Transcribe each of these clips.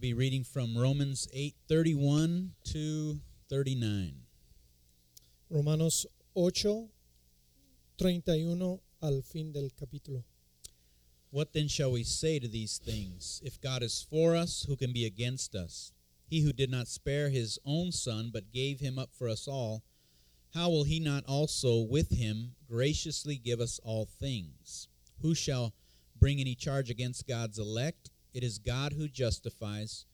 be reading from Romans 8:31 to 39. Romanos 8, 31 al fin del capítulo. What then shall we say to these things? If God is for us, who can be against us? He who did not spare his own son, but gave him up for us all, how will he not also with him graciously give us all things? Who shall bring any charge against God's elect? It is God who justifies.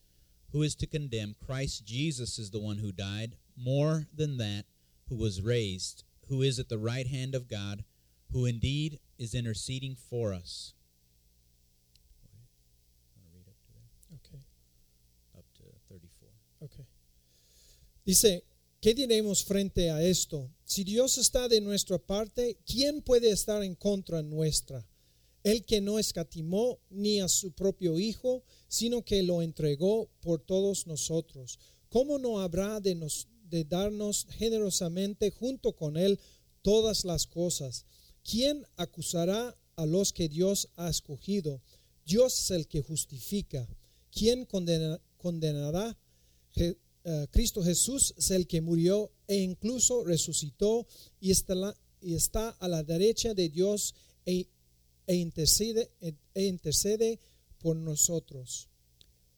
Who is to condemn? Christ Jesus is the one who died, more than that, who was raised, who is at the right hand of God, who indeed is interceding for us. Okay, Up to 34. okay. Dice, ¿qué diremos frente a esto? Si Dios está de nuestra parte, ¿quién puede estar en contra nuestra? El que no escatimó ni a su propio Hijo, sino que lo entregó por todos nosotros. ¿Cómo no habrá de, nos, de darnos generosamente junto con Él todas las cosas? ¿Quién acusará a los que Dios ha escogido? Dios es el que justifica. ¿Quién condena- condenará? Eh, Cristo Jesús es el que murió e incluso resucitó y está, la- y está a la derecha de Dios e, e intercede, e- intercede por nosotros.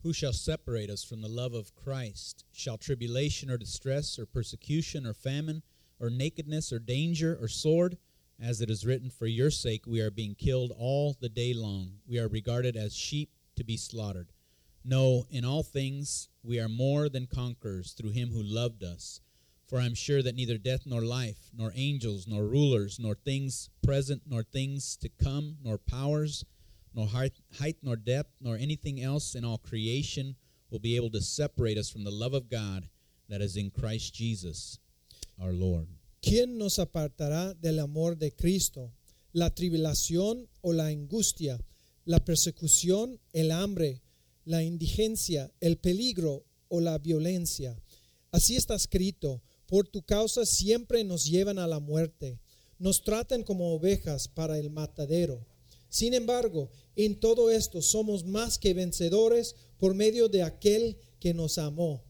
Who shall separate us from the love of Christ? Shall tribulation or distress or persecution or famine or nakedness or danger or sword? As it is written, For your sake we are being killed all the day long. We are regarded as sheep to be slaughtered. No, in all things we are more than conquerors through him who loved us. For I am sure that neither death nor life, nor angels, nor rulers, nor things present, nor things to come, nor powers, nor height, nor depth, nor anything else in all creation will be able to separate us from the love of God that is in Christ Jesus our Lord. ¿Quién nos apartará del amor de Cristo? ¿La tribulación o la angustia? ¿La persecución, el hambre, la indigencia, el peligro o la violencia? Así está escrito, por tu causa siempre nos llevan a la muerte, nos tratan como ovejas para el matadero. Sin embargo, en todo esto somos más que vencedores por medio de aquel que nos amó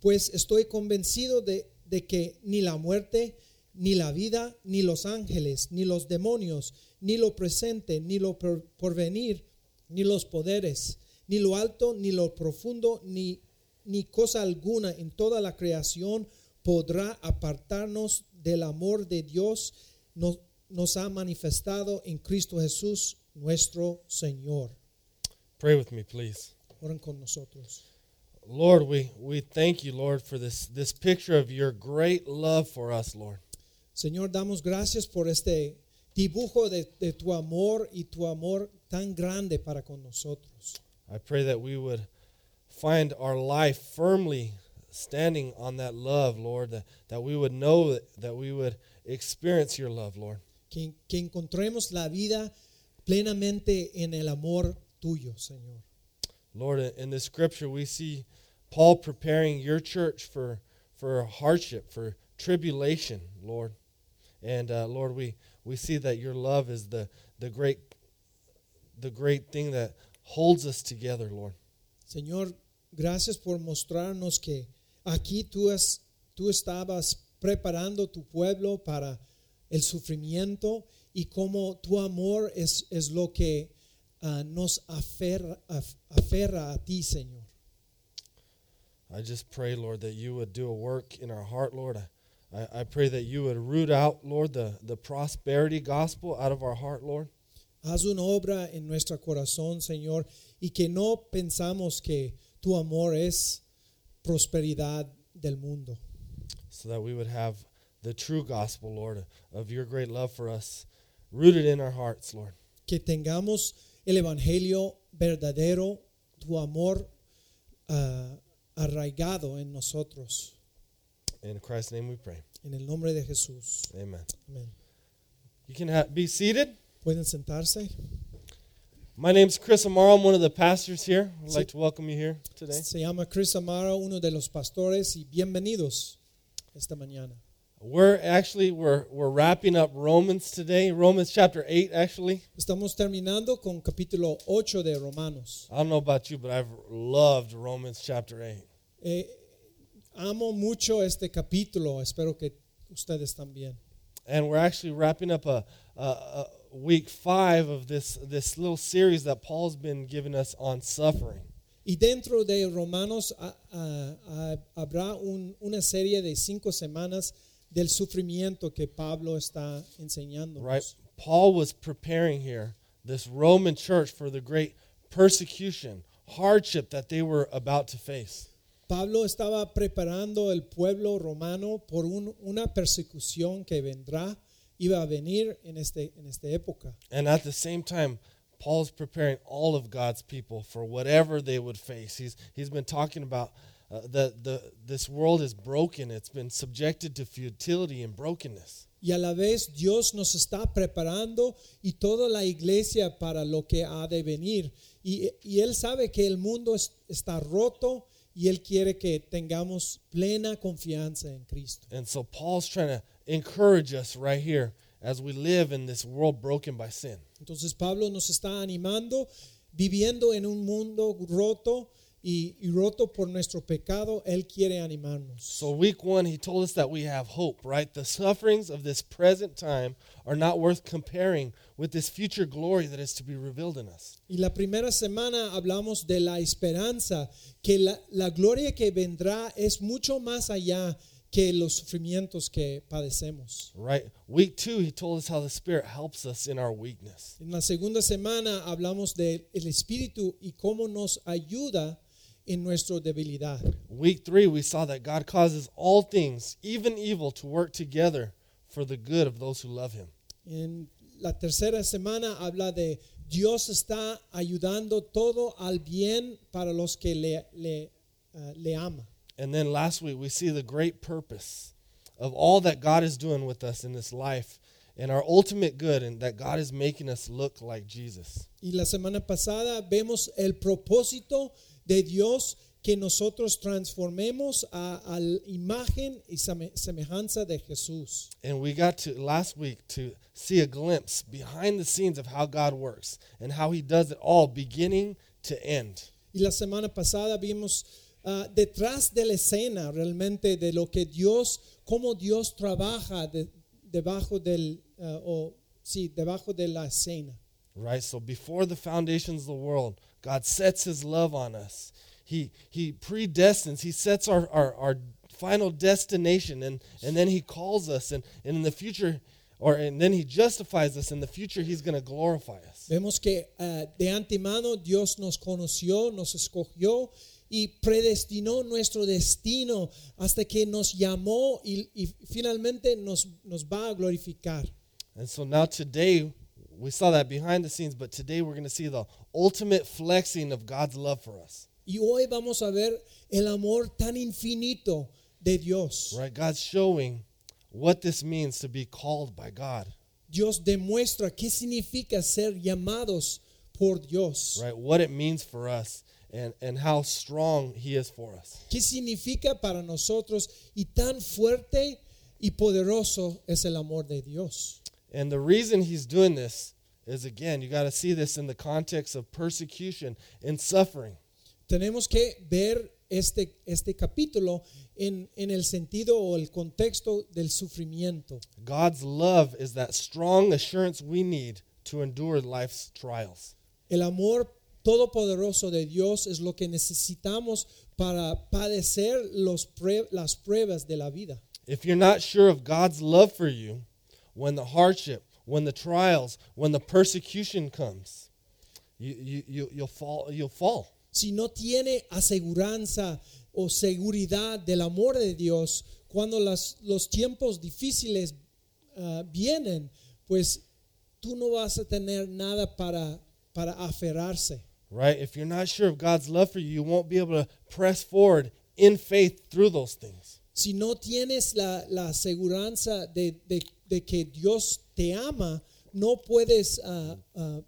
pues estoy convencido de, de que ni la muerte, ni la vida, ni los ángeles, ni los demonios, ni lo presente, ni lo por- porvenir, ni los poderes, ni lo alto, ni lo profundo, ni, ni cosa alguna en toda la creación podrá apartarnos del amor de Dios, nos, nos ha manifestado en Cristo Jesús, nuestro Señor. Pray with me, please. Oren con nosotros. Lord, we, we thank you, Lord, for this, this picture of your great love for us, Lord. Señor, damos gracias por este dibujo de, de tu amor y tu amor tan grande para con nosotros. I pray that we would find our life firmly standing on that love, Lord, that, that we would know that, that we would experience your love, Lord. Que, que encontremos la vida plenamente en el amor tuyo, Señor. Lord, in this scripture, we see Paul preparing your church for, for hardship, for tribulation, Lord. And uh, Lord, we, we see that your love is the, the, great, the great thing that holds us together, Lord. Señor, gracias por mostrarnos que aquí tú, es, tú estabas preparando tu pueblo para el sufrimiento y cómo tu amor es, es lo que ah, nos aferra, af- aferra a ti, Señor. I just pray, Lord, that you would do a work in our heart, Lord. I, I, I pray that you would root out, Lord, the, the prosperity gospel out of our heart, Lord. Haz una obra en nuestro corazón, Señor, y que no pensamos que tu amor es prosperidad del mundo, so that we would have the true gospel, Lord, of your great love for us rooted in our hearts, Lord. que tengamos el Evangelio verdadero, tu amor ah, arraigado en nosotros. In Christ's name we pray. En el nombre de Jesús. Amen. Amén. You can ha- be seated. ¿Pueden sentarse? My name's Chris Amaro. I'm one of the pastors here. I'd like to welcome you here today. Se llama Chris Amaro, uno de los pastores, y bienvenidos esta mañana. We're actually we're we're wrapping up Romans today. Romans chapter 8 actually. Estamos terminando con capítulo 8 de Romanos. I don't know about you, but I've loved Romans chapter 8. Eh, amo mucho este capítulo, espero que ustedes también. And we're actually wrapping up a, a, a week 5 of this this little series that Paul's been giving us on suffering. Y dentro de Romanos ah, ah, ah, habrá un- una serie de cinco semanas del sufrimiento que Pablo está enseñando. Right? Paul was preparing here this Roman church for the great persecution, hardship that they were about to face. Pablo estaba preparando el pueblo romano por un- una persecución que vendrá, iba a venir en, este, en esta época. And at the same time, Paul's preparing all of God's people for whatever they would face. He's, he's been talking about uh, that the, this world is broken, it's been subjected to futility and brokenness. Y a la vez Dios nos está preparando y toda la iglesia para lo que ha de venir. Y, y Él sabe que el mundo es- está roto y Él quiere que tengamos plena confianza en Cristo. And so Paul's trying to encourage us right here as we live in this world broken by sin. Entonces Pablo nos está animando, viviendo en un mundo roto y, y roto por nuestro pecado, Él quiere animarnos. So, week one, he told us that we have hope, right? The sufferings of this present time are not worth comparing with this future glory that is to be revealed in us. Y la primera semana hablamos de la esperanza, que la, la gloria que vendrá es mucho más allá que los sufrimientos que padecemos. Right? Week two, he told us how the Spirit helps us in our weakness. En la segunda semana hablamos del Espíritu y cómo nos ayuda en nuestra debilidad. Week three, we saw that God causes all things, even evil, to work together for the good of those who love him. En la tercera semana habla de Dios está ayudando todo al bien para los que le, le, ah, le ama. And then last week, we see the great purpose of all that God is doing with us in this life and our ultimate good, and that God is making us look like Jesus. Y la semana pasada vemos el propósito de Dios que nosotros transformemos a, a la imagen y semejanza de Jesús. And we got to last week to see a glimpse behind the scenes of how God works and how He does it all, beginning to end. Y la semana pasada vimos ah, detrás de la escena realmente de lo que Dios, cómo Dios trabaja de- debajo del, ah, o sí, debajo de la escena. Right? So before the foundations of the world, God sets His love on us. He He predestines. He sets our our, our final destination, and and then He calls us, and, and in the future, or and then He justifies us. In the future, He's going to glorify us. Vemos que ah, de antemano Dios nos conoció, nos escogió y predestinó nuestro destino hasta que nos llamó y, y finalmente nos, nos va a glorificar. And so now today, we saw that behind the scenes, but today we're going to see the ultimate flexing of God's love for us. Y hoy vamos a ver el amor tan infinito de Dios. Right? God's showing what this means to be called by God. Dios demuestra qué significa ser llamados por Dios. Right? What it means for us and, and how strong He is for us. ¿Qué significa para nosotros y tan fuerte y poderoso es el amor de Dios? And the reason He's doing this is again, you got to see this in the context of persecution and suffering. Tenemos que ver este, este capítulo en, en el sentido o el contexto del sufrimiento. God's love is that strong assurance we need to endure life's trials. El amor todopoderoso de Dios es lo que necesitamos para padecer los prue- las pruebas de la vida. If you're not sure of God's love for you, when the hardship, when the trials, when the persecution comes, you, you, you, you'll fall. You'll fall. Si no tiene aseguranza o seguridad del amor de Dios, cuando las- los tiempos difíciles ah, vienen, pues tú no vas a tener nada para, para aferrarse. Right? If you're not sure of God's love for you, you won't be able to press forward in faith through those things. Si no tienes la, la aseguranza de, de- de que Dios te ama, no puedes ah, ah,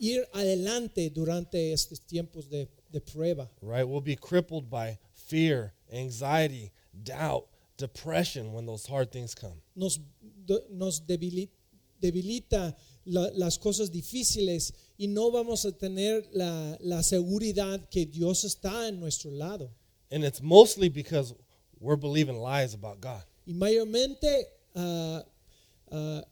ir adelante durante estos tiempos de, de prueba. Right? We'll be crippled by fear, anxiety, doubt, depression when those hard things come. nos, do- nos debili- debilita la- las cosas difíciles y no vamos a tener la, la seguridad que Dios está en nuestro lado. And it's mostly because we're believing lies about God. Y mayormente ah, ah,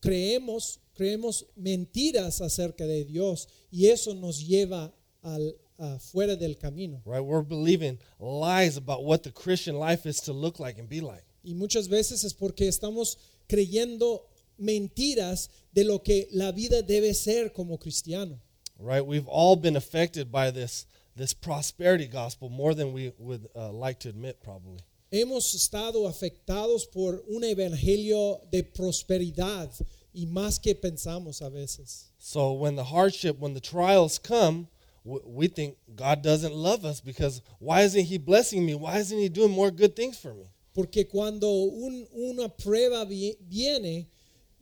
creemos, creemos mentiras acerca de Dios y eso nos lleva al, ah, fuera del camino. Right? We're believing lies about what the Christian life is to look like and be like. Y muchas veces es porque estamos creyendo mentiras de lo que la vida debe ser como cristiano. Right? We've all been affected by this this prosperity gospel more than we would uh, like to admit probably. Hemos estado afectados por un evangelio de prosperidad y más que pensamos a veces. So when the hardship, when the trials come, we think God doesn't love us because why isn't He blessing me? Why isn't He doing more good things for me? Porque cuando un- una prueba viene,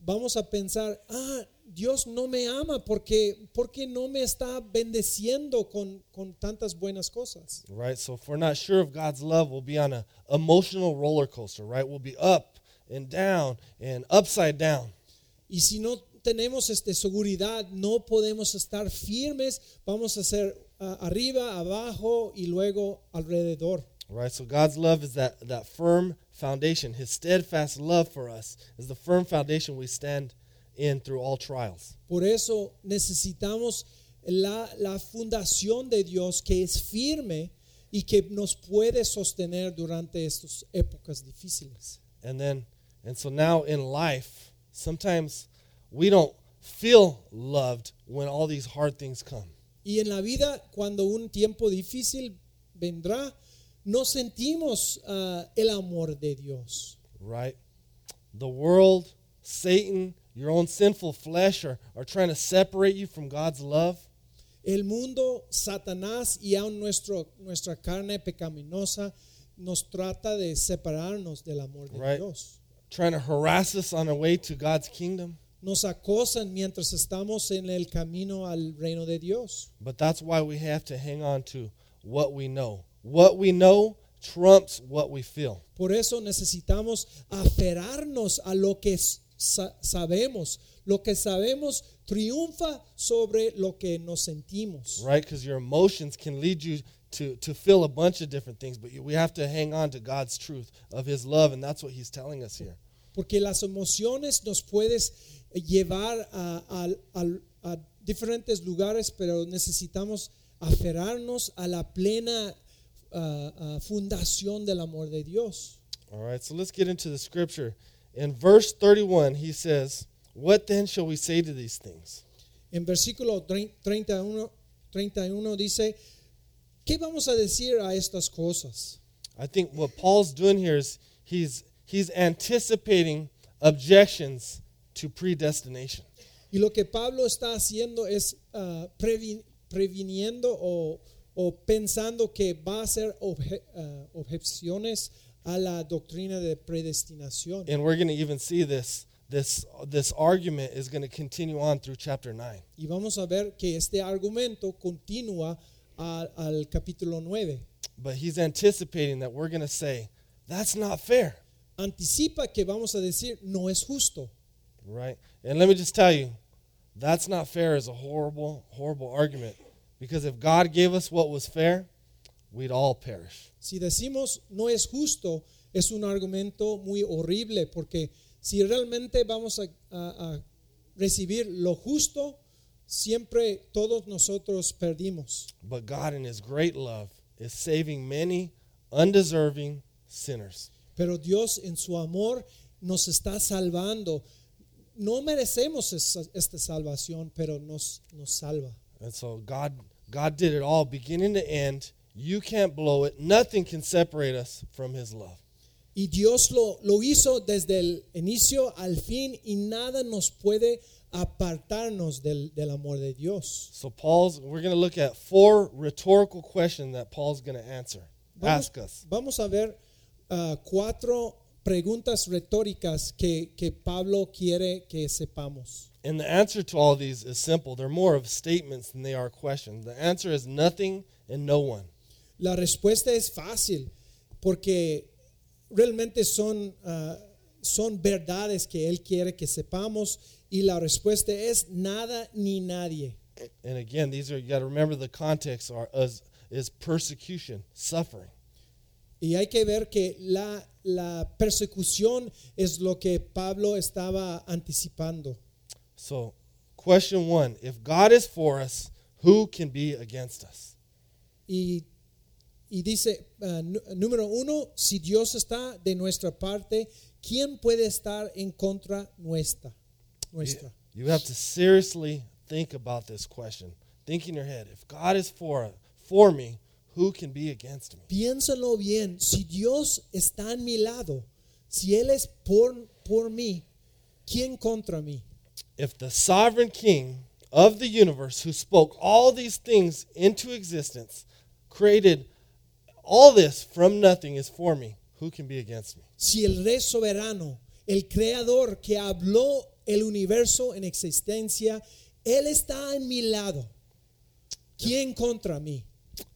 vamos a pensar, ah, Dios no me ama porque, porque no me está bendeciendo con, con tantas buenas cosas. Right? So if we're not sure of God's love, we'll be on a emotional roller coaster, right? We'll be up and down and upside down. Y si no tenemos este, seguridad, no podemos estar firmes, vamos a ser arriba, abajo y luego alrededor. Right? So God's love is that, that firm foundation. His steadfast love for us is the firm foundation we stand in through all trials. Por eso necesitamos la, la fundación de Dios que es firme y que nos puede sostener durante estas épocas difíciles. And then, and so now in life, sometimes we don't feel loved when all these hard things come. Y en la vida, cuando un tiempo difícil vendrá, no sentimos ah, el amor de Dios. right? The world, Satan, your own sinful flesh are, are trying to separate you from God's love. El mundo, Satanás y aún nuestro, nuestra carne pecaminosa nos trata de separarnos del amor de Right. Dios. Trying to harass us on our way to God's kingdom. Nos acosan mientras estamos en el camino al reino de Dios. But that's why we have to hang on to what we know. What we know trumps what we feel. Por eso necesitamos aferrarnos a lo que sa- sabemos. Lo que sabemos triunfa sobre lo que nos sentimos. right? Because your emotions can lead you to, to feel a bunch of different things, but we have to hang on to God's truth of His love, and that's what He's telling us here. Porque las emociones nos puedes llevar a, a- a- a diferentes lugares, pero necesitamos aferrarnos a la plena ah, ah, fundación del amor de Dios. All right, so let's get into the scripture. In verse 31, He says, What then shall we say to these things? En versículo 31, 31 dice, ¿qué vamos a decir a estas cosas? I think what Paul's doing here is he's, he's anticipating objections to predestination. Y lo que Pablo está haciendo es previ- previniendo o, o pensando que va a ser obje- ah, objeciones a la doctrina de predestinación. And we're going to even see this, this, this argument is going to continue on through chapter 9. Y vamos a ver que este argumento continúa al capítulo 9. But he's anticipating that we're going to say, that's not fair, Anticipa que vamos a decir no es justo. right? And let me just tell you, that's not fair is a horrible, horrible argument. Because if God gave us what was fair, we'd all perish. Si decimos no es justo, es un argumento muy horrible porque si realmente vamos a, a- a recibir lo justo, siempre todos nosotros perdimos. But God, in his great love, is saving many undeserving sinners. Pero Dios en su amor nos está salvando. No merecemos esta salvación, pero nos, nos salva. And so God, God did it all, beginning to end. You can't blow it. Nothing can separate us from his love. Y Dios lo, lo hizo desde el inicio al fin y nada nos puede apartarnos del, del amor de Dios. So Paul's we're going to look at four rhetorical questions that Paul's going to answer. Vamos, Ask us. vamos a ver ah, cuatro preguntas retóricas que, que Pablo quiere que sepamos. And the answer to all these is simple. They're more of statements than they are questions. The answer is nothing and no one. La respuesta es fácil porque realmente son, ah, son verdades que Él quiere que sepamos y la respuesta es nada ni nadie. And again, these are you got to remember the context are is, is persecution, suffering. Y hay que ver que la, la persecución es lo que Pablo estaba anticipando. So, question 1, if God is for us, who can be against us? Y, y dice, eh, nu- número uno, si Dios está de nuestra parte, ¿quién puede estar en contra nuestra? nuestra? You have to seriously think about this question. Think in your head, if God is for for me, who can be against me? Piénsalo bien, si Dios está en mi lado, si Él es por, por mí, ¿quién contra mí? If the sovereign king of the universe who spoke all these things into existence, created all this from nothing is for me, who can be against me? Si el Rey soberano, el creador que habló el universo en existencia, Él está en mi lado, ¿quién contra mí?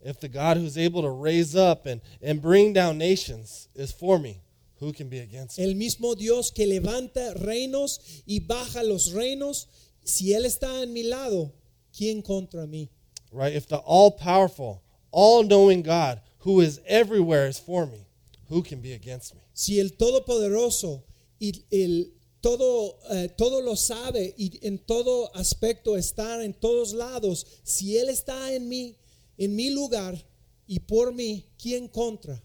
If the God who's able to raise up and, and bring down nations is for me, who can be against? El mismo Dios que levanta reinos y baja los reinos, si Él está en mi lado, ¿quién contra mí? Right? If the all powerful, all knowing God who is everywhere is for me, who can be against me? Si el Todopoderoso y el todo, eh, todo lo sabe y en todo aspecto está en todos lados, si Él está en mí, en mi lugar y por mí, ¿quién contra?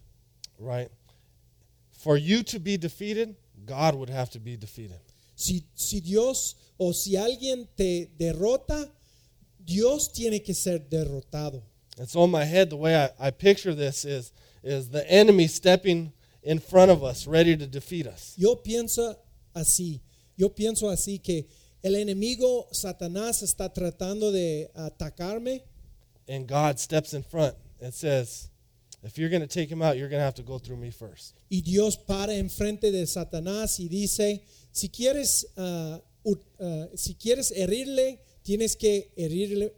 Right? For you to be defeated, God would have to be defeated. Si, si Dios o si alguien te derrota, Dios tiene que ser derrotado. And so in my head, the way I, I picture this is, is the enemy stepping in front of us, ready to defeat us. Yo pienso así, yo pienso así que el enemigo Satanás está tratando de atacarme And God steps in front and says, if you're going to take him out, you're going to have to go through me first. y Dios para enfrente de Satanás y dice, si quieres, ah, u- ah, si quieres herirle, tienes que herirle,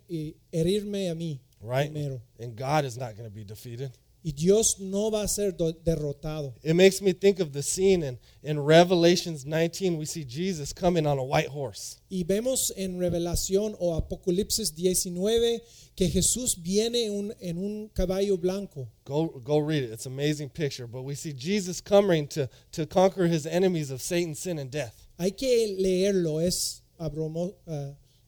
herirme a mí Right? primero. And God is not going to be defeated. Y Dios no va a ser derrotado. It makes me think of the scene in, in Revelations 19. We see Jesus coming on a white horse. Y vemos en Revelación o Apocalipsis 19 que Jesús viene un- en un caballo blanco. Go, go read it. It's an amazing picture. But we see Jesus coming to, to conquer his enemies of Satan, sin, and death. Hay que leerlo, es ah,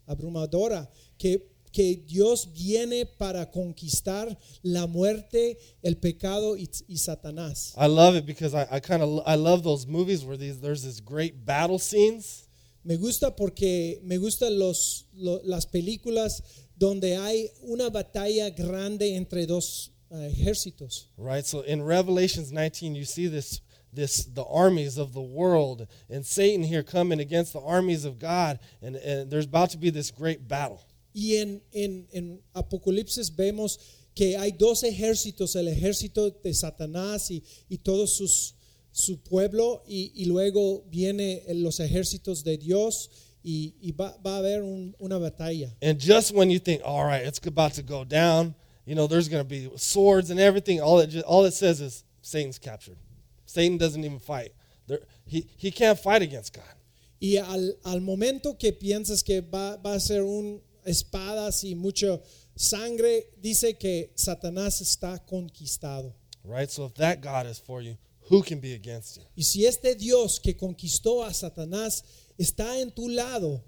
abrumadora, que, que Dios viene para conquistar la muerte, el pecado y, y Satanás. I love it because I, I kind of I love those movies where these there's this great battle scenes Me gusta porque me gustan los, lo- las películas donde hay una batalla grande entre dos ah, ejércitos. right so in revelations 19 you see this this the armies of the world and satan here coming against the armies of god and, and there's about to be this great battle Y en, en, en Apocalipsis vemos que hay dos ejércitos, el ejército de Satanás y, y todo sus, su pueblo, y, y luego viene los ejércitos de Dios y, y va, va a haber un- una batalla. and just when you think all right it's about to go down you know there's going to be swords and everything all it just, all it says is satan's captured. Satan doesn't even fight. There, he, he can't fight against god. Y al, al momento que piensas que va, va a ser un espadas y mucha sangre, dice que Satanás está conquistado. right so if that god is for you who can be against you Y si este Dios que conquistó a Satanás está en tu lado,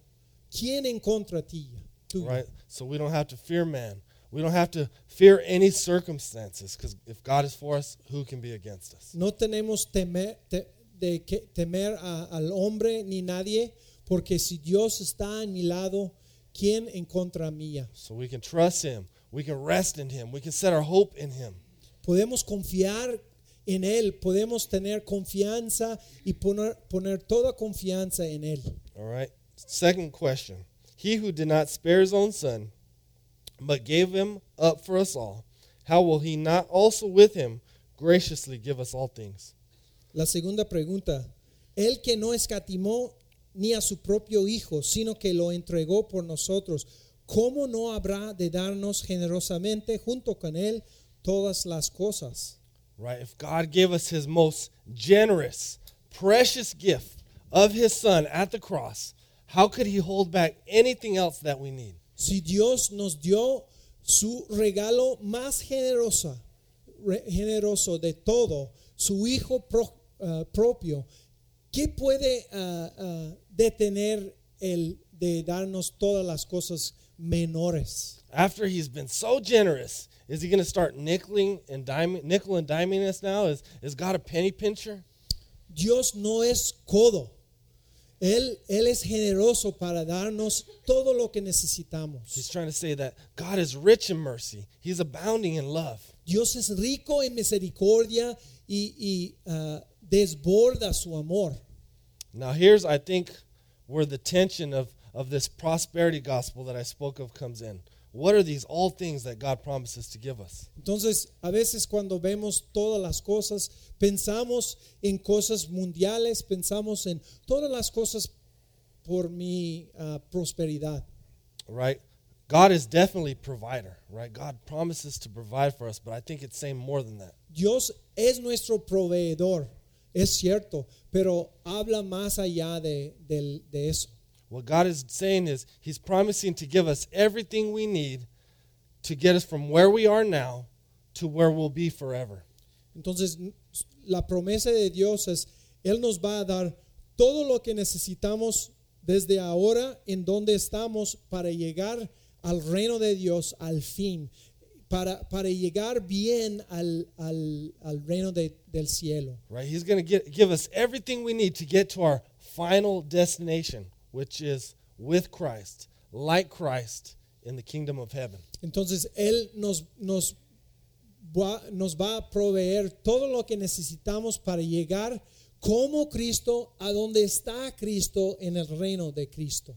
¿quién en contra ti? right? So we don't have to fear man. We don't have to fear any circumstances because if God is for us, who can be against us? No tenemos temer, te- de que temer a- al hombre ni nadie, porque si Dios está en mi lado, ¿quién en contra mía? So we can trust Him. We can rest in Him. We can set our hope in Him. Podemos confiar en Él, podemos tener confianza y poner, poner toda confianza en Él. All right. Second question He who did not spare His own Son, but gave Him up for us all, how will He not also with Him graciously give us all things? La segunda pregunta, el que no escatimó ni a su propio Hijo, sino que lo entregó por nosotros, ¿cómo no habrá de darnos generosamente junto con Él todas las cosas? right? If God gave us his most generous, precious gift of his son at the cross, how could he hold back anything else that we need? Si Dios nos dio su regalo más generosa, re- generoso de todo, su Hijo pro- ah, propio, ¿qué puede ah, ah, detener el de darnos todas las cosas menores? After he's been so generous, is he going to start nickeling and diming, nickel and diming us now? Is, is God a penny pincher? Dios no es codo. Él, él es generoso para darnos todo lo que necesitamos. He's trying to say that God is rich in mercy. He's abounding in love. Dios es rico en misericordia y, y, ah, desborda su amor. Now, here's, I think, where the tension of, of this prosperity gospel that I spoke of comes in. What are these all things that God promises to give us? Entonces, a veces cuando vemos todas las cosas, pensamos en cosas mundiales, pensamos en todas las cosas por mi ah, prosperidad. Right? God is definitely provider, right? God promises to provide for us, but I think it's saying more than that. Dios es nuestro proveedor, es cierto, pero habla más allá de, del- de eso. What God is saying is He's promising to give us everything we need to get us from where we are now to where we'll be forever. Entonces, la promesa de Dios es, Él nos va a dar todo lo que necesitamos desde ahora en donde estamos para llegar al reino de Dios al fin, para, para llegar bien al, al, al reino de- del cielo. Right? He's going to give us everything we need to get to our final destination, which is with Christ, like Christ in the kingdom of heaven. Entonces, Él nos, nos, va, nos va a proveer todo lo que necesitamos para llegar como Cristo a donde está Cristo en el reino de Cristo.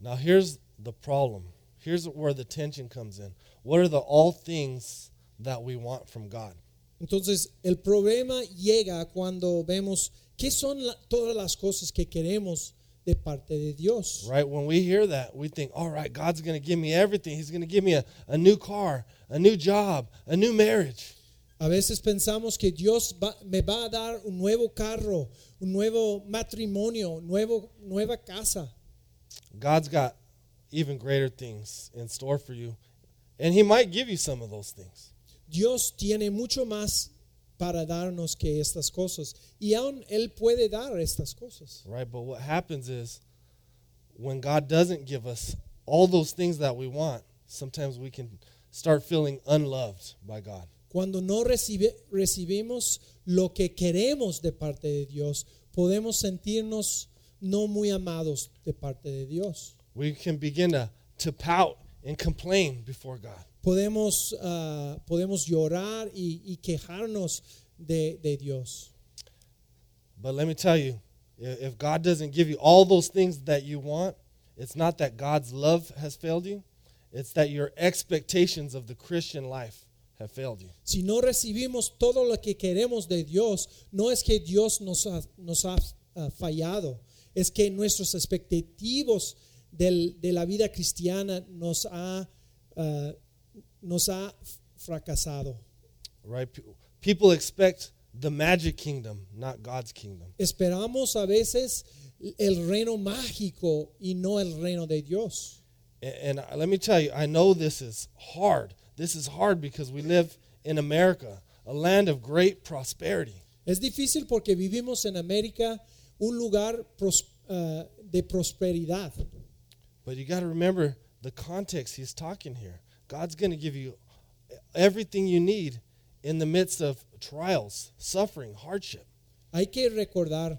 Now here's the problem. Here's where the tension comes in. What are the all things that we want from God? Entonces, el problema llega cuando vemos qué son la- todas las cosas que queremos de parte de Dios. Right? When we hear that, we think, all right, God's going to give me everything. He's going to give me a, a new car, a new job, a new marriage. A veces pensamos que Dios va- me va a dar un nuevo carro, un nuevo matrimonio, nuevo, nueva casa. God's got even greater things in store for you. And He might give you some of those things. Dios tiene mucho más para darnos que estas cosas. Y aún Él puede dar estas cosas. Right? But what happens is when God doesn't give us all those things that we want, sometimes we can start feeling unloved by God. Cuando no recibe- recibimos lo que queremos de parte de Dios, podemos sentirnos no muy amados de parte de Dios. We can begin to, to pout and complain before God. Podemos, ah, podemos llorar y, y quejarnos de, de Dios. But let me tell you, if God doesn't give you all those things that you want, it's not that God's love has failed you, it's that your expectations of the Christian life have failed you. Si no recibimos todo lo que queremos de Dios, no es que Dios nos ha, nos ha ah, fallado, es que nuestros expectativos del- de la vida cristiana nos ha, ah, nos ha fracasado. Right? People expect the magic kingdom, not God's kingdom. Esperamos a veces el reino mágico y no el reino de Dios. A- And let me tell you, I know this is hard. This is hard because we live in America, a land of great prosperity. Es difícil porque vivimos en América, un lugar pros- ah, de prosperidad. But you got to remember the context he's talking here. God's going to give you everything you need in the midst of trials, suffering, hardship. Hay que recordar,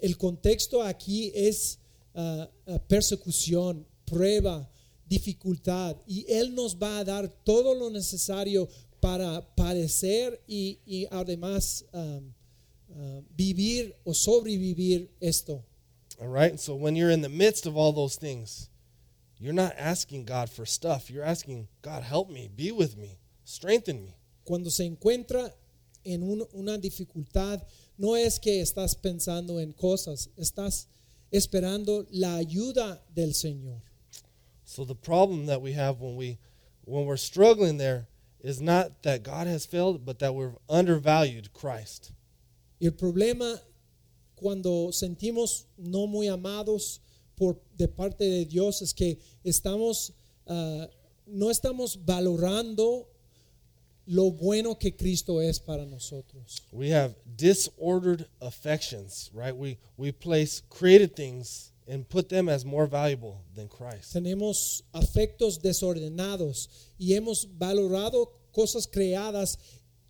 el contexto aquí es ah, persecución, prueba, dificultad, y Él nos va a dar todo lo necesario para padecer y, y además um, ah, vivir o sobrevivir esto. All right? So when you're in the midst of all those things, you're not asking God for stuff. You're asking, God, help me, be with me, strengthen me. Cuando se encuentra en un- una dificultad, no es que estás pensando en cosas, estás esperando la ayuda del Señor. So the problem that we have when we when we're struggling there is not that God has failed, but that we've undervalued Christ. El problema cuando sentimos no muy amados por de parte de Dios es que estamos ah, no estamos valorando lo bueno que Cristo es para nosotros. We have disordered affections, right? We we place created things and put them as more valuable than Christ. Tenemos afectos desordenados y hemos valorado cosas creadas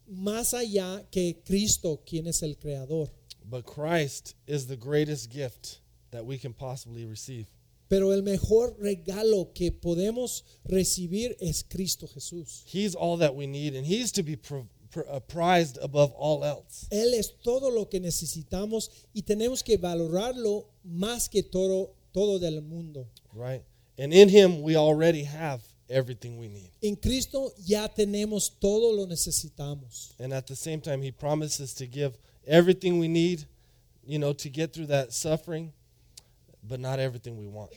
más allá que Cristo, quien es el creador. But Christ is the greatest gift that we can possibly receive. Pero el mejor regalo que podemos recibir es Cristo Jesús. He's all that we need, and He's to be pr- pr- uh, prized above all else. Él es todo lo que necesitamos y tenemos que valorarlo más que todo, todo del mundo. Right? And in Him, we already have everything we need. En Cristo ya tenemos todo lo necesitamos. And at the same time, He promises to give everything we need, you know, to get through that suffering, but not everything we want.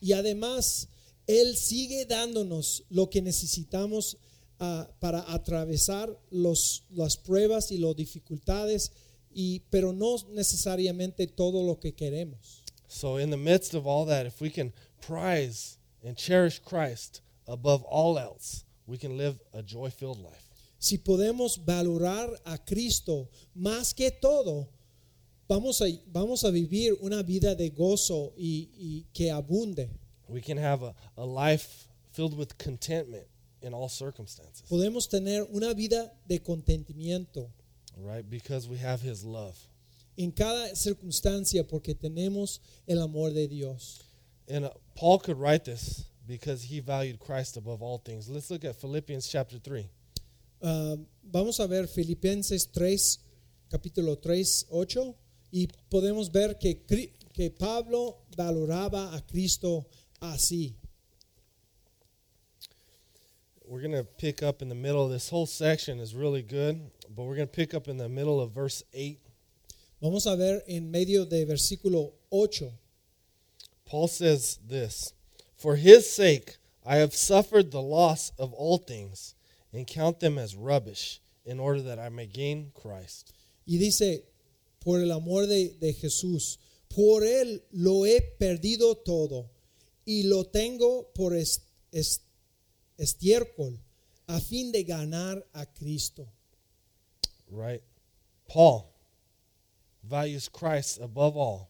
Y además, Él sigue dándonos lo que necesitamos ah, para atravesar los, las pruebas y las dificultades, y, pero no necesariamente todo lo que queremos. So, in the midst of all that, if we can prize and cherish Christ above all else, we can live a joy filled life. Si podemos valorar a Cristo más que todo, vamos a, vamos a vivir una vida de gozo y, y que abunde. We can have a, a life filled with contentment in all circumstances, Podemos tener una vida de contentimiento right? Because we have His love. en cada circunstancia porque tenemos el amor de Dios. And uh, Paul could write this because he valued Christ above all things. Let's look at Philippians chapter 3. Ah, vamos a ver Filipenses 3, capítulo 3, 8, y podemos ver que, que Pablo valoraba a Cristo así. We're going to pick up in the middle. This whole section is really good, but we're going to pick up in the middle of verse 8. Vamos a ver en medio de versículo 8. Paul says this For his sake I have suffered the loss of all things and count them as rubbish in order that I may gain Christ. Y dice, por el amor de, de Jesús, por él lo he perdido todo y lo tengo por es- es- estiércol a fin de ganar a Cristo. Right? Paul values Christ above all.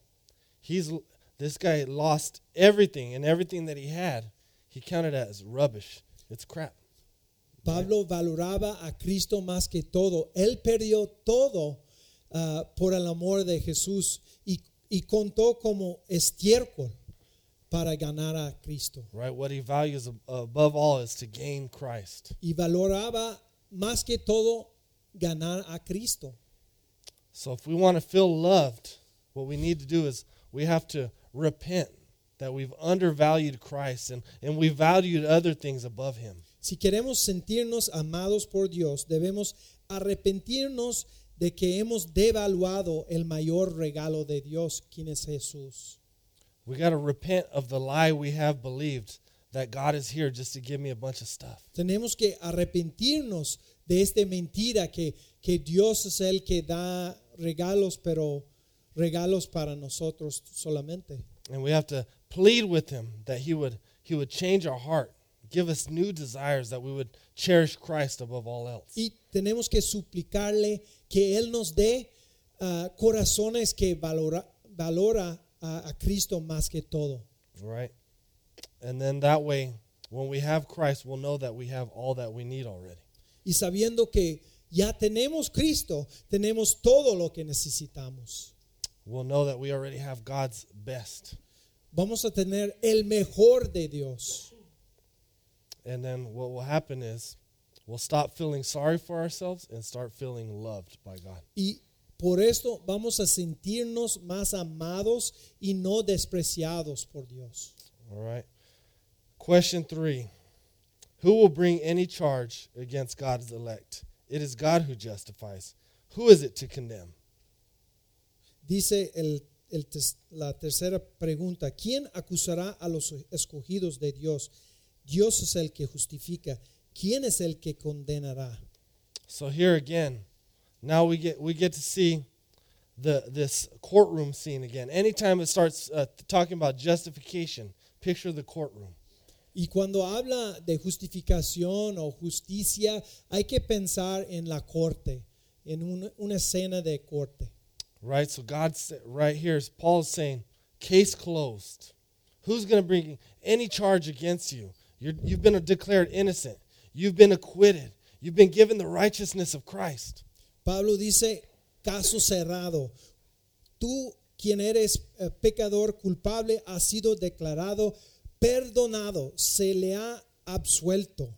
He's this guy lost everything and everything that he had, he counted as rubbish. It's crap. Pablo valoraba a Cristo más que todo. Él perdió todo ah, por el amor de Jesús y, y contó como estiércol para ganar a Cristo. Right? What he values above all is to gain Christ. Y valoraba más que todo ganar a Cristo. So if we want to feel loved, what we need to do is we have to repent that we've undervalued Christ and, and we valued other things above him. Si queremos sentirnos amados por Dios, debemos arrepentirnos de que hemos devaluado el mayor regalo de Dios, quien es Jesús. We got to repent of the lie we have believed that God is here just to give me a bunch of stuff. Tenemos que arrepentirnos de esta mentira que, que Dios es el que da regalos, pero regalos para nosotros solamente. And we have to plead with him that he would he would change our heart, give us new desires that we would cherish Christ above all else. Y tenemos que suplicarle que Él nos dé ah, corazones que valora, valora a, a Cristo más que todo. Right? And then that way when we have Christ, we'll know that we have all that we need already. Y sabiendo que ya tenemos Cristo, tenemos todo lo que necesitamos. We'll know that we already have God's best. Vamos a tener el mejor de Dios. And then what will happen is we'll stop feeling sorry for ourselves and start feeling loved by God. Y por esto vamos a sentirnos más amados y no despreciados por Dios. All right. Question three Who will bring any charge against God's elect? It is God who justifies. Who is it to condemn? Dice el- el tes- la tercera pregunta, ¿quién acusará a los escogidos de Dios? Dios es el que justifica. ¿Quién es el que condenará? So here again, now we get we get to see the this courtroom scene again. Anytime it starts uh, talking about justification, picture the courtroom. Y cuando habla de justificación o justicia, hay que pensar en la corte, en un- una escena de corte. Right? So God's right here is Paul's saying, case closed. Who's going to bring any charge against you? You're, you've been declared innocent. You've been acquitted. You've been given the righteousness of Christ. Pablo dice, caso cerrado. Tú, quien eres eh, pecador culpable, has sido declarado perdonado, se le ha absuelto.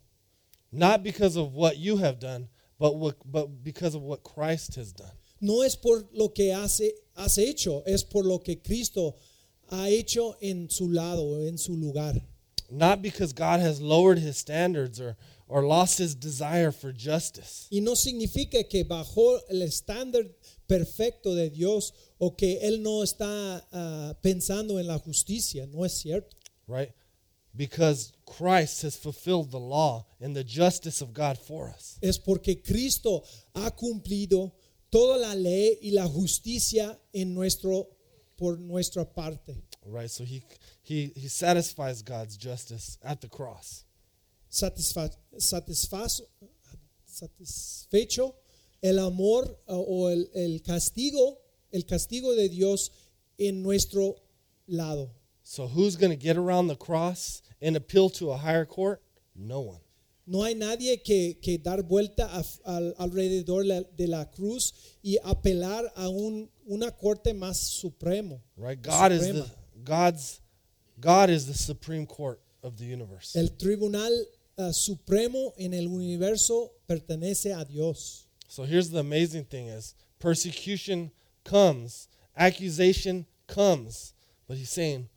Not because of what you have done, but, what, but because of what Christ has done. No es por lo que has, has hecho, es por lo que Cristo ha hecho en su lado, en su lugar. Not because God has lowered his standards or, or lost his desire for justice. Y no significa que bajó el estándar perfecto de Dios o que Él no está ah, pensando en la justicia, no es cierto. right? Because Christ has fulfilled the law and the justice of God for us. Es porque Cristo ha cumplido toda la ley y la justicia en nuestro, por nuestra parte. Right? So he he he satisfies God's justice at the cross. Satisfa- satisfazo- satisfecho el amor ah, o el, el castigo, el castigo de Dios en nuestro lado. So who's going to get around the cross and appeal to a higher court? No one. No hay nadie que, que dar vuelta a- al- alrededor de la cruz y apelar a un, una corte más supremo. Right? God is the Suprema. God's God is the supreme court of the universe. El tribunal ah, supremo en el universo pertenece a Dios. So here's the amazing thing is persecution comes, accusation comes, but he's saying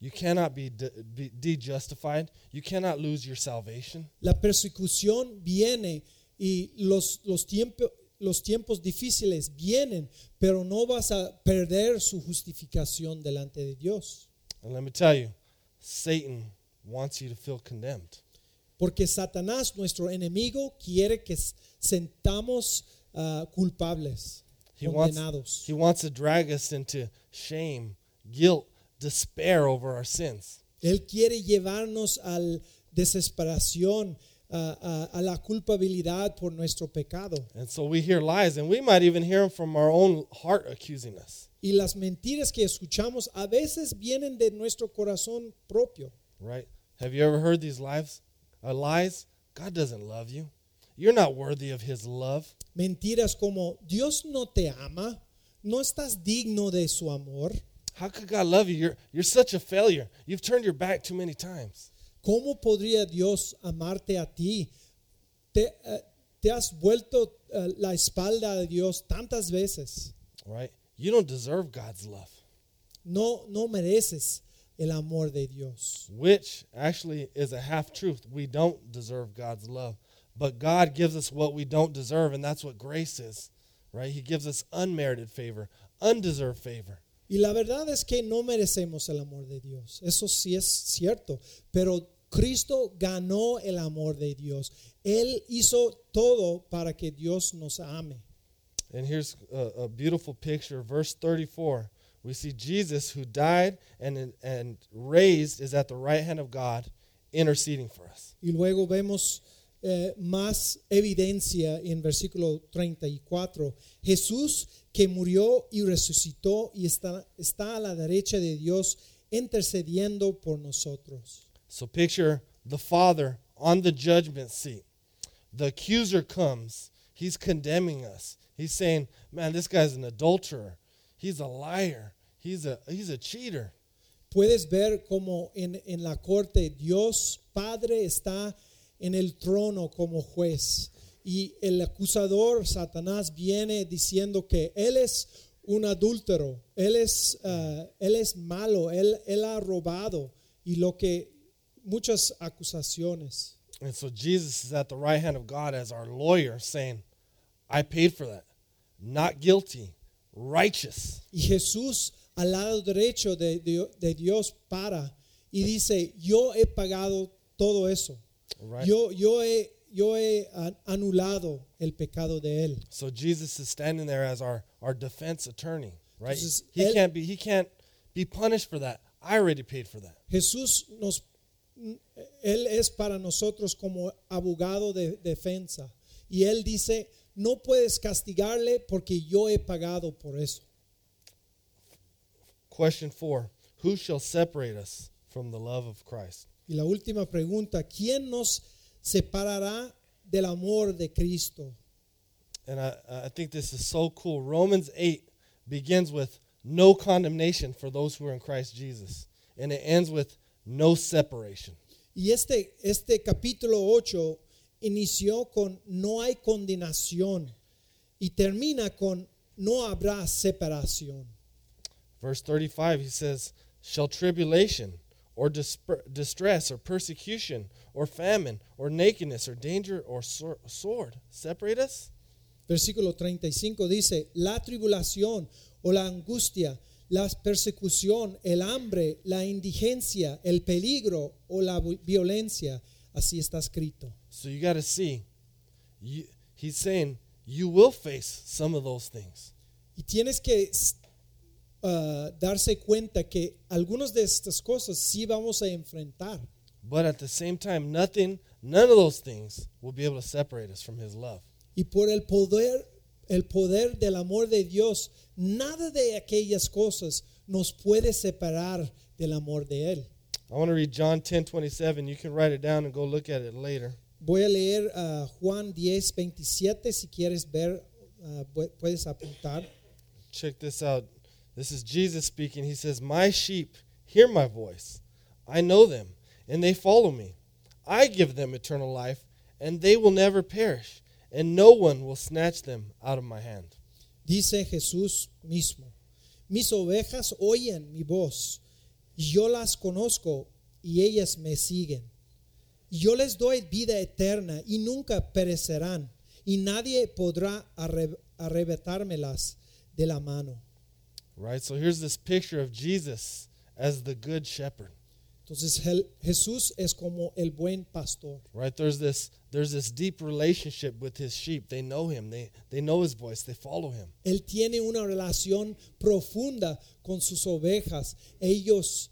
you cannot be de- de-justified. You cannot lose your salvation. La persecución viene y los, los, tiempo- los tiempos difíciles vienen, pero no vas a perder su justificación delante de Dios. And let me tell you, Satan wants you to feel condemned. Porque Satanás, nuestro enemigo, quiere que sentamos ah, culpables, He wants, condenados. he wants to drag us into shame, guilt, despair over our sins. Él quiere llevarnos a la desesperación, a, a- la culpabilidad por nuestro pecado. And so we hear lies, and we might even hear them from our own heart accusing us, Y las mentiras que escuchamos a veces vienen de nuestro corazón propio. right? Have you ever heard these lies? Uh, lies? God doesn't love you. You're not worthy of his love. Mentiras como Dios no te ama, no estás digno de su amor. How could God love you? You're, you're such a failure. You've turned your back too many times. ¿Cómo podría Dios amarte a ti? Te, eh, te has vuelto eh, la espalda de Dios tantas veces. Right? You don't deserve God's love, No, no mereces el amor de Dios. which actually is a half truth. We don't deserve God's love, but God gives us what we don't deserve, and that's what grace is. Right? He gives us unmerited favor, undeserved favor. Y la verdad es que no merecemos el amor de Dios. Eso sí es cierto. Pero Cristo ganó el amor de Dios. Él hizo todo para que Dios nos ame. And here's a, a beautiful picture, verse 34. We see Jesus who died and, and raised is at the right hand of God interceding for us. Y luego vemos eh, más evidencia en versículo 34. Jesús que murió y resucitó y está, está a la derecha de Dios intercediendo por nosotros. So picture the Father on the judgment seat. The accuser comes. He's condemning us. He's saying, "Man, this guy's an adulterer. He's a liar. He's a he's a cheater." Puedes ver como en, en la corte Dios Padre está en el trono como juez y el acusador Satanás viene diciendo que él es un adúltero, él es, ah, él es malo, él, él ha robado y lo que muchas acusaciones. And so Jesus is at the right hand of God as our lawyer saying, "I paid for that. Not guilty. Righteous." Y Jesús al lado derecho de, de- de Dios para y dice, yo he pagado todo eso. Right? Yo, yo, he, yo he anulado el pecado de él. So Jesus is standing there as our, our defense attorney, right? Entonces, he él- can't be he can't be punished for that. I already paid for that. Jesús nos, él es para nosotros como abogado de defensa. Y él dice, no puedes castigarle porque yo he pagado por eso. Question four Who shall separate us from the love of Christ? Y la última pregunta, ¿quién nos separará del amor de Cristo? And I, I think this is so cool. Romans 8 begins with no condemnation for those who are in Christ Jesus, and it ends with no separation. Y este, este capítulo 8 inició con no hay condenación y termina con no habrá separación. Verse 35, he says, Shall tribulation or distress or persecution or famine or nakedness or danger or sword separate us? Versículo 35 dice, la tribulación o la angustia, la persecución, el hambre, la indigencia, el peligro o la vi- violencia, así está escrito. So you got to see, you, he's saying you will face some of those things. Y tienes que uh, darse cuenta que algunas de estas cosas sí vamos a enfrentar. But at the same time, nothing, none of those things will be able to separate us from his love. Y por el poder, el poder del amor de Dios, nada de aquellas cosas nos puede separar del amor de Él. I want to read John 10 27. You can write it down and go look at it later. Voy a leer uh, Juan 10, 27, si quieres ver, uh, puedes apuntar. Check this out. This is Jesus speaking. He says, My sheep hear my voice. I know them, and they follow me. I give them eternal life, and they will never perish, and no one will snatch them out of my hand. Dice Jesús mismo, mis ovejas oyen mi voz, y yo las conozco y ellas me siguen. Yo les doy vida eterna y nunca perecerán, y nadie podrá arre- arrebatármelas de la mano. Right? So here's this picture of Jesus as the good shepherd. Entonces Jesús es como el buen pastor. Right? There's this there's this deep relationship with his sheep. They know him. They they know his voice. They follow him. Él tiene una relación profunda con sus ovejas. Ellos,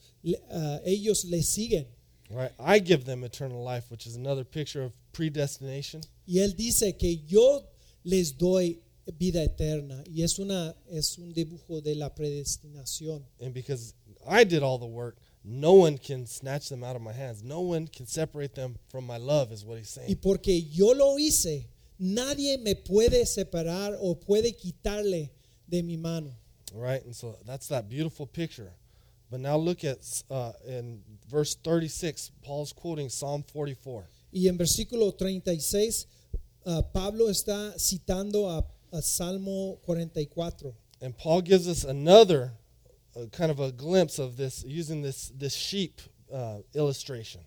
ah, ellos le siguen. Right? I give them eternal life, which is another picture of predestination. Y él dice que yo les doy vida eterna. Y es, una, es un dibujo de la predestinación. And because I did all the work, no one can snatch them out of my hands. No one can separate them from my love, is what he's Y saying. porque yo lo hice, nadie me puede separar o puede quitarle de mi mano. Right? And so that's that beautiful picture. But now look at uh, in verse 36, Paul's quoting Psalm 44. Y en versículo 36, ah, Pablo está citando a, a Salmo 44. And Paul gives us another uh, kind of a glimpse of this, using this, this sheep uh, illustration.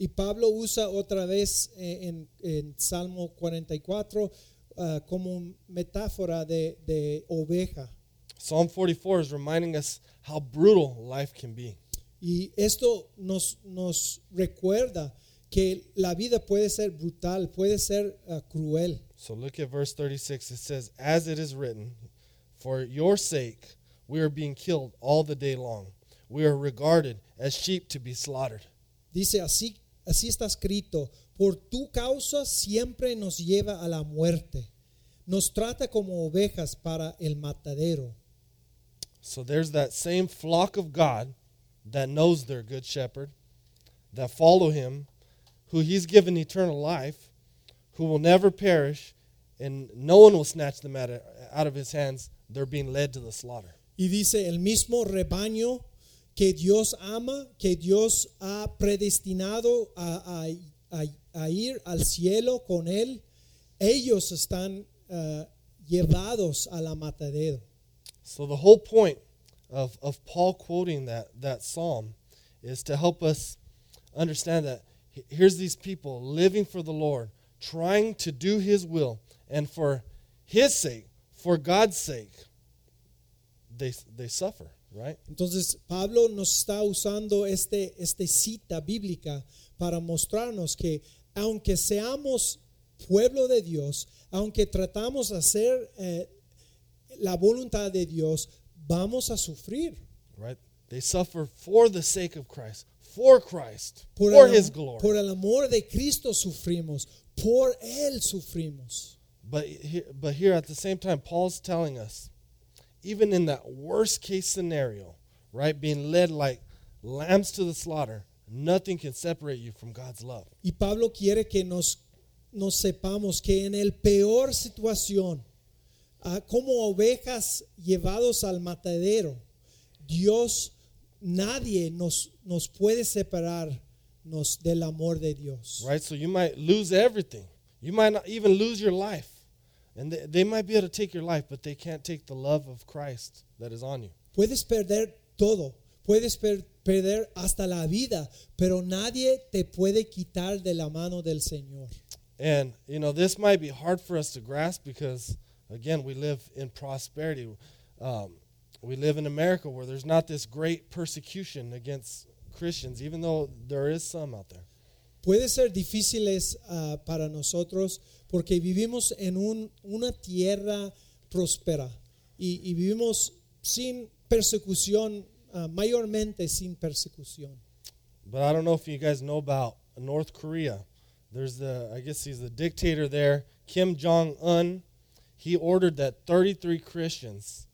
Y Pablo usa otra vez eh, en, en Salmo 44 ah, como metáfora de, de oveja. Psalm 44 is reminding us how brutal life can be. Y esto nos, nos recuerda que la vida puede ser brutal, puede ser ah, cruel. So look at verse 36. It says, As it is written, For your sake we are being killed all the day long. We are regarded as sheep to be slaughtered. Dice así, así está escrito, por tu causa siempre nos lleva a la muerte. Nos trata como ovejas para el matadero. So there's that same flock of God that knows their good shepherd, that follow him, who he's given eternal life, who will never perish, and no one will snatch them out of, out of his hands. They're being led to the slaughter. Y dice el mismo rebaño que Dios ama, que Dios ha predestinado a, a- a- a ir al cielo con Él, ellos están ah, llevados a la matadero. So the whole point of, of Paul quoting that, that psalm is to help us understand that here's these people living for the Lord, trying to do his will, and for his sake, for God's sake, they, they suffer, right? Entonces Pablo nos está usando este, este cita bíblica para mostrarnos que aunque seamos pueblo de Dios, aunque tratamos de hacer eh, la voluntad de Dios, vamos a sufrir. right? They suffer for the sake of Christ, for Christ, Por for el, His glory. por el amor de Cristo sufrimos, por Él sufrimos. But here, but here at the same time, Paul's telling us, even in that worst case scenario, right, being led like lambs to the slaughter, nothing can separate you from God's love. Y Pablo quiere que nos, nos sepamos que en el peor situación, ah, como ovejas llevados al matadero, Dios, nadie nos, nos puede separarnos del amor de Dios. Right? So you might lose everything. You might not even lose your life. And they, they might be able to take your life, but they can't take the love of Christ that is on you. Puedes perder todo, puedes per- perder hasta la vida, pero nadie te puede quitar de la mano del Señor. And, you know, this might be hard for us to grasp because, again, we live in prosperity. Um, we live in America where there's not this great persecution against Christians, even though there is some out there. Puede ser difíciles ah, para nosotros porque vivimos en un- una tierra próspera y, y vivimos sin persecución, ah, mayormente sin persecución. But I don't know if you guys know about North Korea. There's the, I guess he's the dictator there, Kim Jong Un. He ordered that 33 Christians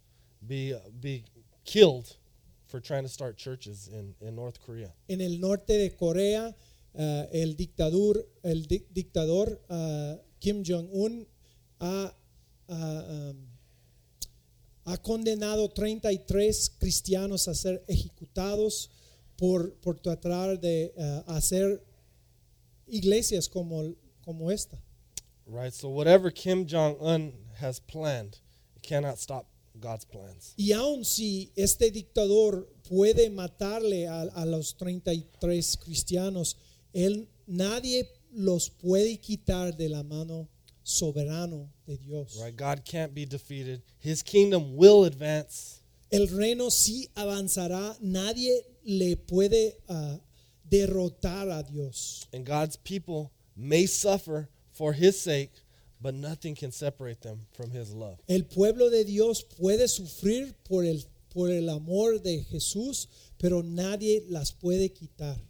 be be killed for trying to start churches in, in North Korea. En el norte de Corea, ah, el dictador, el di- dictador ah, Kim Jong-un ha, ah, um, ha condenado 33 cristianos a ser ejecutados por, por tratar de ah, hacer iglesias como, como esta. Right? So whatever Kim Jong Un has planned, it cannot stop God's plans. Y aun si este dictador puede matarle a, a los 33 cristianos, él, nadie los puede quitar de la mano soberano de Dios. Right? God can't be defeated. His kingdom will advance. El reino sí avanzará, nadie le puede ah, derrotar a Dios. And God's people may suffer for his sake, but nothing can separate them from his love. El pueblo de Dios puede sufrir por el, por el amor de Jesús, pero nadie las puede quitar.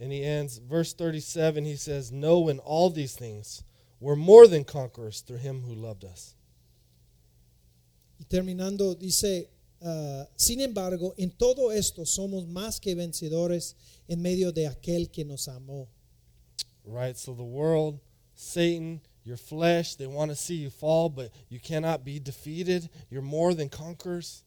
And he ends, verse 37, he says, No, in all these things, we're more than conquerors through him who loved us. Y terminando, dice, ah, sin embargo, en todo esto somos más que vencedores en medio de aquel que nos amó. Right? So the world, Satan, your flesh, they want to see you fall, but you cannot be defeated. You're more than conquerors.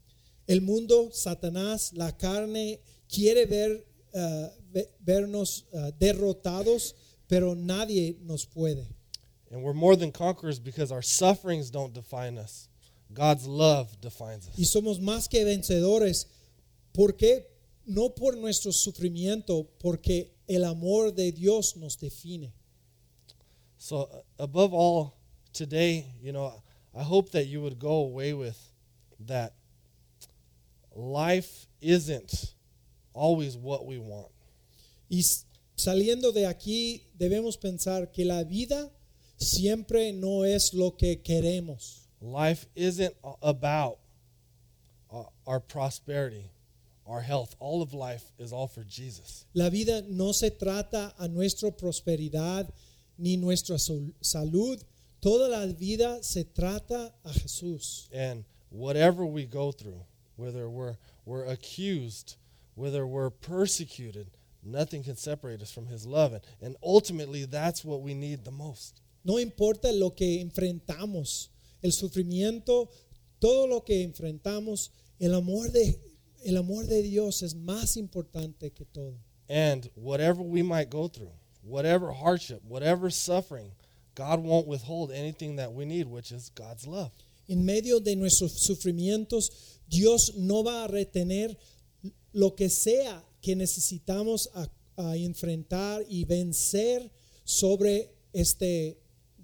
El mundo, Satanás, la carne, quiere ver, ve- vernos ah, derrotados, pero nadie nos puede. And we're more than conquerors because our sufferings don't define us. God's love defines us. Y somos más que vencedores. ¿Por qué? No por nuestro sufrimiento, porque el amor de Dios nos define. So, uh, above all, today, you know, I hope that you would go away with that life isn't always what we want. Y saliendo de aquí debemos pensar que la vida siempre no es lo que queremos. Life isn't about uh, our prosperity, our health. All of life is all for Jesus. La vida no se trata a nuestra prosperidad ni nuestra salud. Toda la vida se trata a Jesús. And whatever we go through, whether we're, we're accused, whether we're persecuted, nothing can separate us from His love. And, ultimately, that's what we need the most. No importa lo que enfrentamos, el sufrimiento, todo lo que enfrentamos, el amor de, el amor de Dios es más importante que todo. And whatever we might go through, whatever hardship, whatever suffering, God won't withhold anything that we need, which is God's love. En medio de nuestros sufrimientos, Dios no va a retener lo que sea que necesitamos a, a enfrentar y vencer sobre esta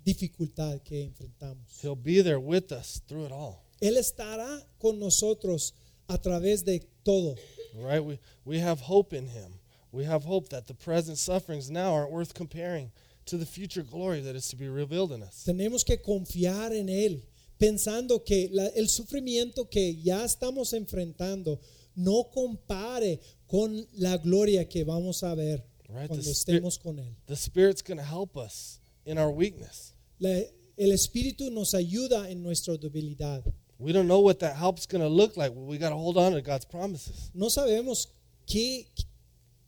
dificultad que enfrentamos. He'll be there with us through it all. Él estará con nosotros a través de todo. Right? We, we have hope in Him. We have hope that the present sufferings now aren't worth comparing to the future glory that is to be revealed in us. Tenemos que confiar en Él, pensando que la- el sufrimiento que ya estamos enfrentando no compare con la gloria que vamos a ver Right, cuando estemos con Él. The Spirit's going to help us in our weakness. La- el Espíritu nos ayuda en nuestra debilidad. We don't know what that help's going to look like. Well, we got to hold on to God's promises. No sabemos qué,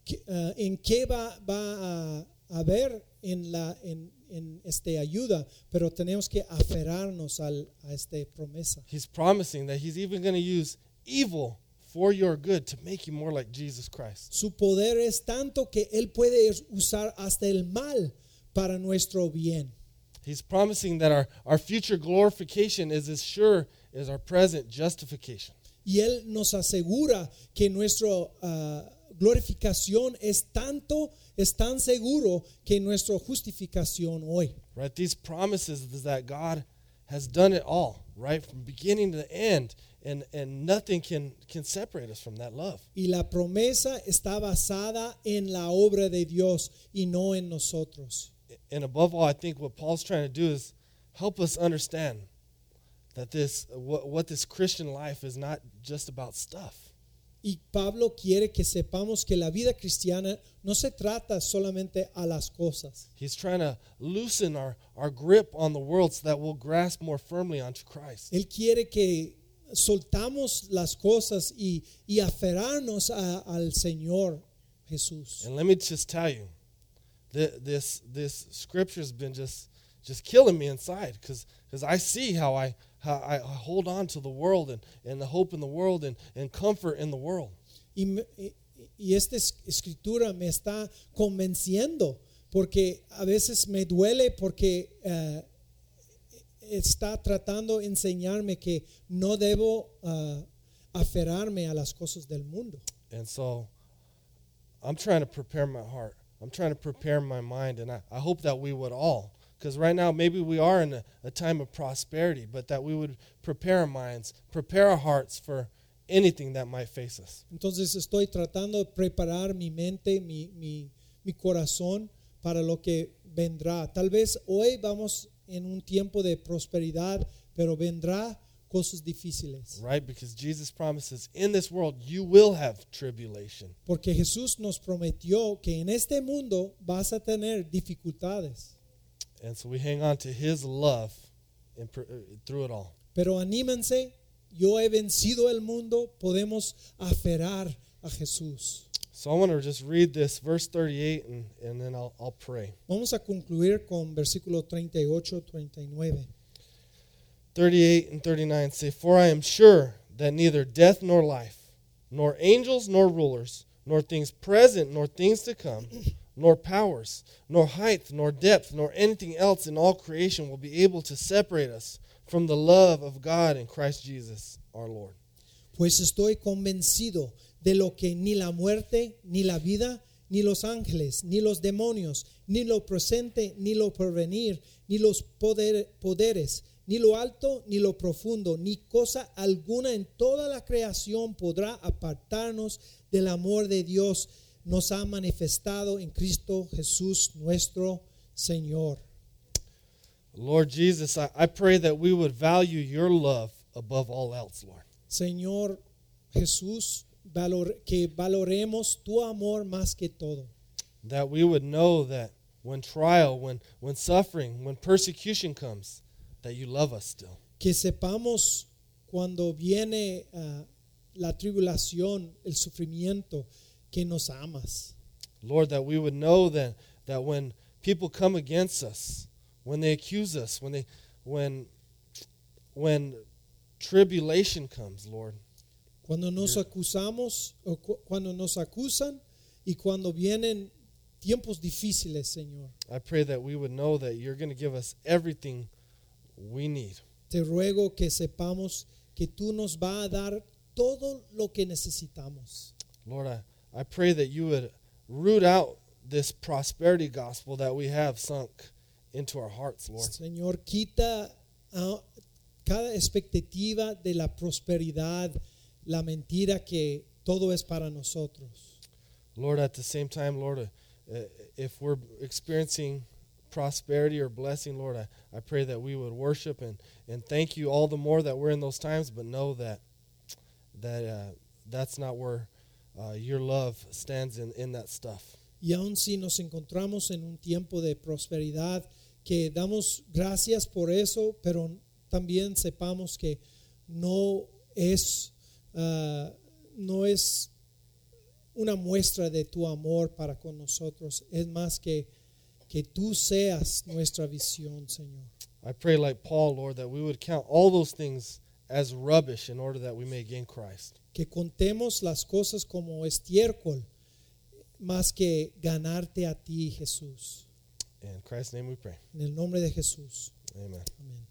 qué- ah, en qué va, va a haber en la en, en este ayuda, pero tenemos que aferrarnos al, a esta promesa. He's promising that He's even going to use evil for your good to make you more like Jesus Christ. Su poder es tanto que Él puede usar hasta el mal para nuestro bien. He's promising that our, our future glorification is as sure as our present justification. Y Él nos asegura que nuestra ah, glorificación es tanto, es tan seguro que nuestra justificación hoy. Right? These promises is that God has done it all, right? From beginning to end. And, and nothing can, can separate us from that love. Y la promesa está basada en la obra de Dios y no en nosotros. And above all, I think what Paul's trying to do is help us understand that this what, what this Christian life is not just about stuff. Y Pablo quiere que sepamos que la vida cristiana no se trata solamente a las cosas. He's trying to loosen our, our grip on the world so that we'll grasp more firmly onto Christ. Él quiere que soltamos las cosas y, y aferrarnos a- al Señor Jesús. And let me just tell you, th- this this scripture's been just just killing me inside because I see how I how I hold on to the world and, and the hope in the world and, and comfort in the world. Y, me- y- esta escritura me está convenciendo porque a veces me duele porque eh, está tratando de enseñarme que no debo ah, aferrarme a las cosas del mundo. And so I'm trying to prepare my heart. I'm trying to prepare my mind. And I, I hope that we would all, because right now maybe we are in a, a time of prosperity, but that we would prepare our minds, prepare our hearts for anything that might face us. Entonces estoy tratando de preparar mi mente, mi, mi, mi corazón para lo que vendrá. Tal vez hoy vamos en un tiempo de prosperidad, pero vendrá cosas difíciles. Right? Because Jesus promises in this world you will have tribulation. Porque Jesús nos prometió que en este mundo vas a tener dificultades. And so we hang on to his love and uh, through it all. Pero anímense, yo he vencido el mundo, podemos aferrar a Jesús. So I want to just read this verse 38 and, and then I'll, I'll pray. Vamos a concluir con versículo 38, 39. 38 and 39 say, For I am sure that neither death nor life, nor angels nor rulers, nor things present nor things to come, nor powers, nor height, nor depth, nor anything else in all creation will be able to separate us from the love of God in Christ Jesus our Lord. Pues estoy convencido de lo que ni la muerte, ni la vida, ni los ángeles, ni los demonios, ni lo presente, ni lo porvenir, ni los poder- poderes, ni lo alto, ni lo profundo, ni cosa alguna en toda la creación podrá apartarnos del amor de Dios nos ha manifestado en Cristo Jesús nuestro Señor. Lord Jesus, I, I pray that we would value your love above all else, Lord. Señor Jesús, valor- que valoremos tu amor más que todo. That we would know that when trial, when, when suffering, when persecution comes, that you love us still. que sepamos cuando viene ah, la tribulación, el sufrimiento, que nos amas. Lord, that we would know that, that when people come against us, when they accuse us, when they when when tribulation comes, Lord, Cuando nos acusamos, o cu- cuando nos acusan y cuando vienen tiempos difíciles, Señor. I pray that we would know that you're going to give us everything we need. Te ruego que sepamos que tú nos vas a dar todo lo que necesitamos. Lord, I, I pray that you would root out this prosperity gospel that we have sunk into our hearts, Lord. Señor, quita ah, cada expectativa de la prosperidad, la mentira que todo es para nosotros. Lord, at the same time, Lord, uh, uh, if we're experiencing prosperity or blessing, Lord, I, I pray that we would worship and, and thank you all the more that we're in those times, but know that that uh, that's not where uh, your love stands in, in that stuff. Y aun si nos encontramos en un tiempo de prosperidad, que damos gracias por eso, pero también sepamos que no es, ah, no es una muestra de tu amor para con nosotros, es más que que tú seas nuestra visión, Señor. I pray, like Paul, Lord, that we would count all those things as rubbish in order that we may gain Christ. Que contemos las cosas como estiércol, más que ganarte a ti, Jesús. In Christ's name we pray. En el nombre de Jesús. Amen. Amén.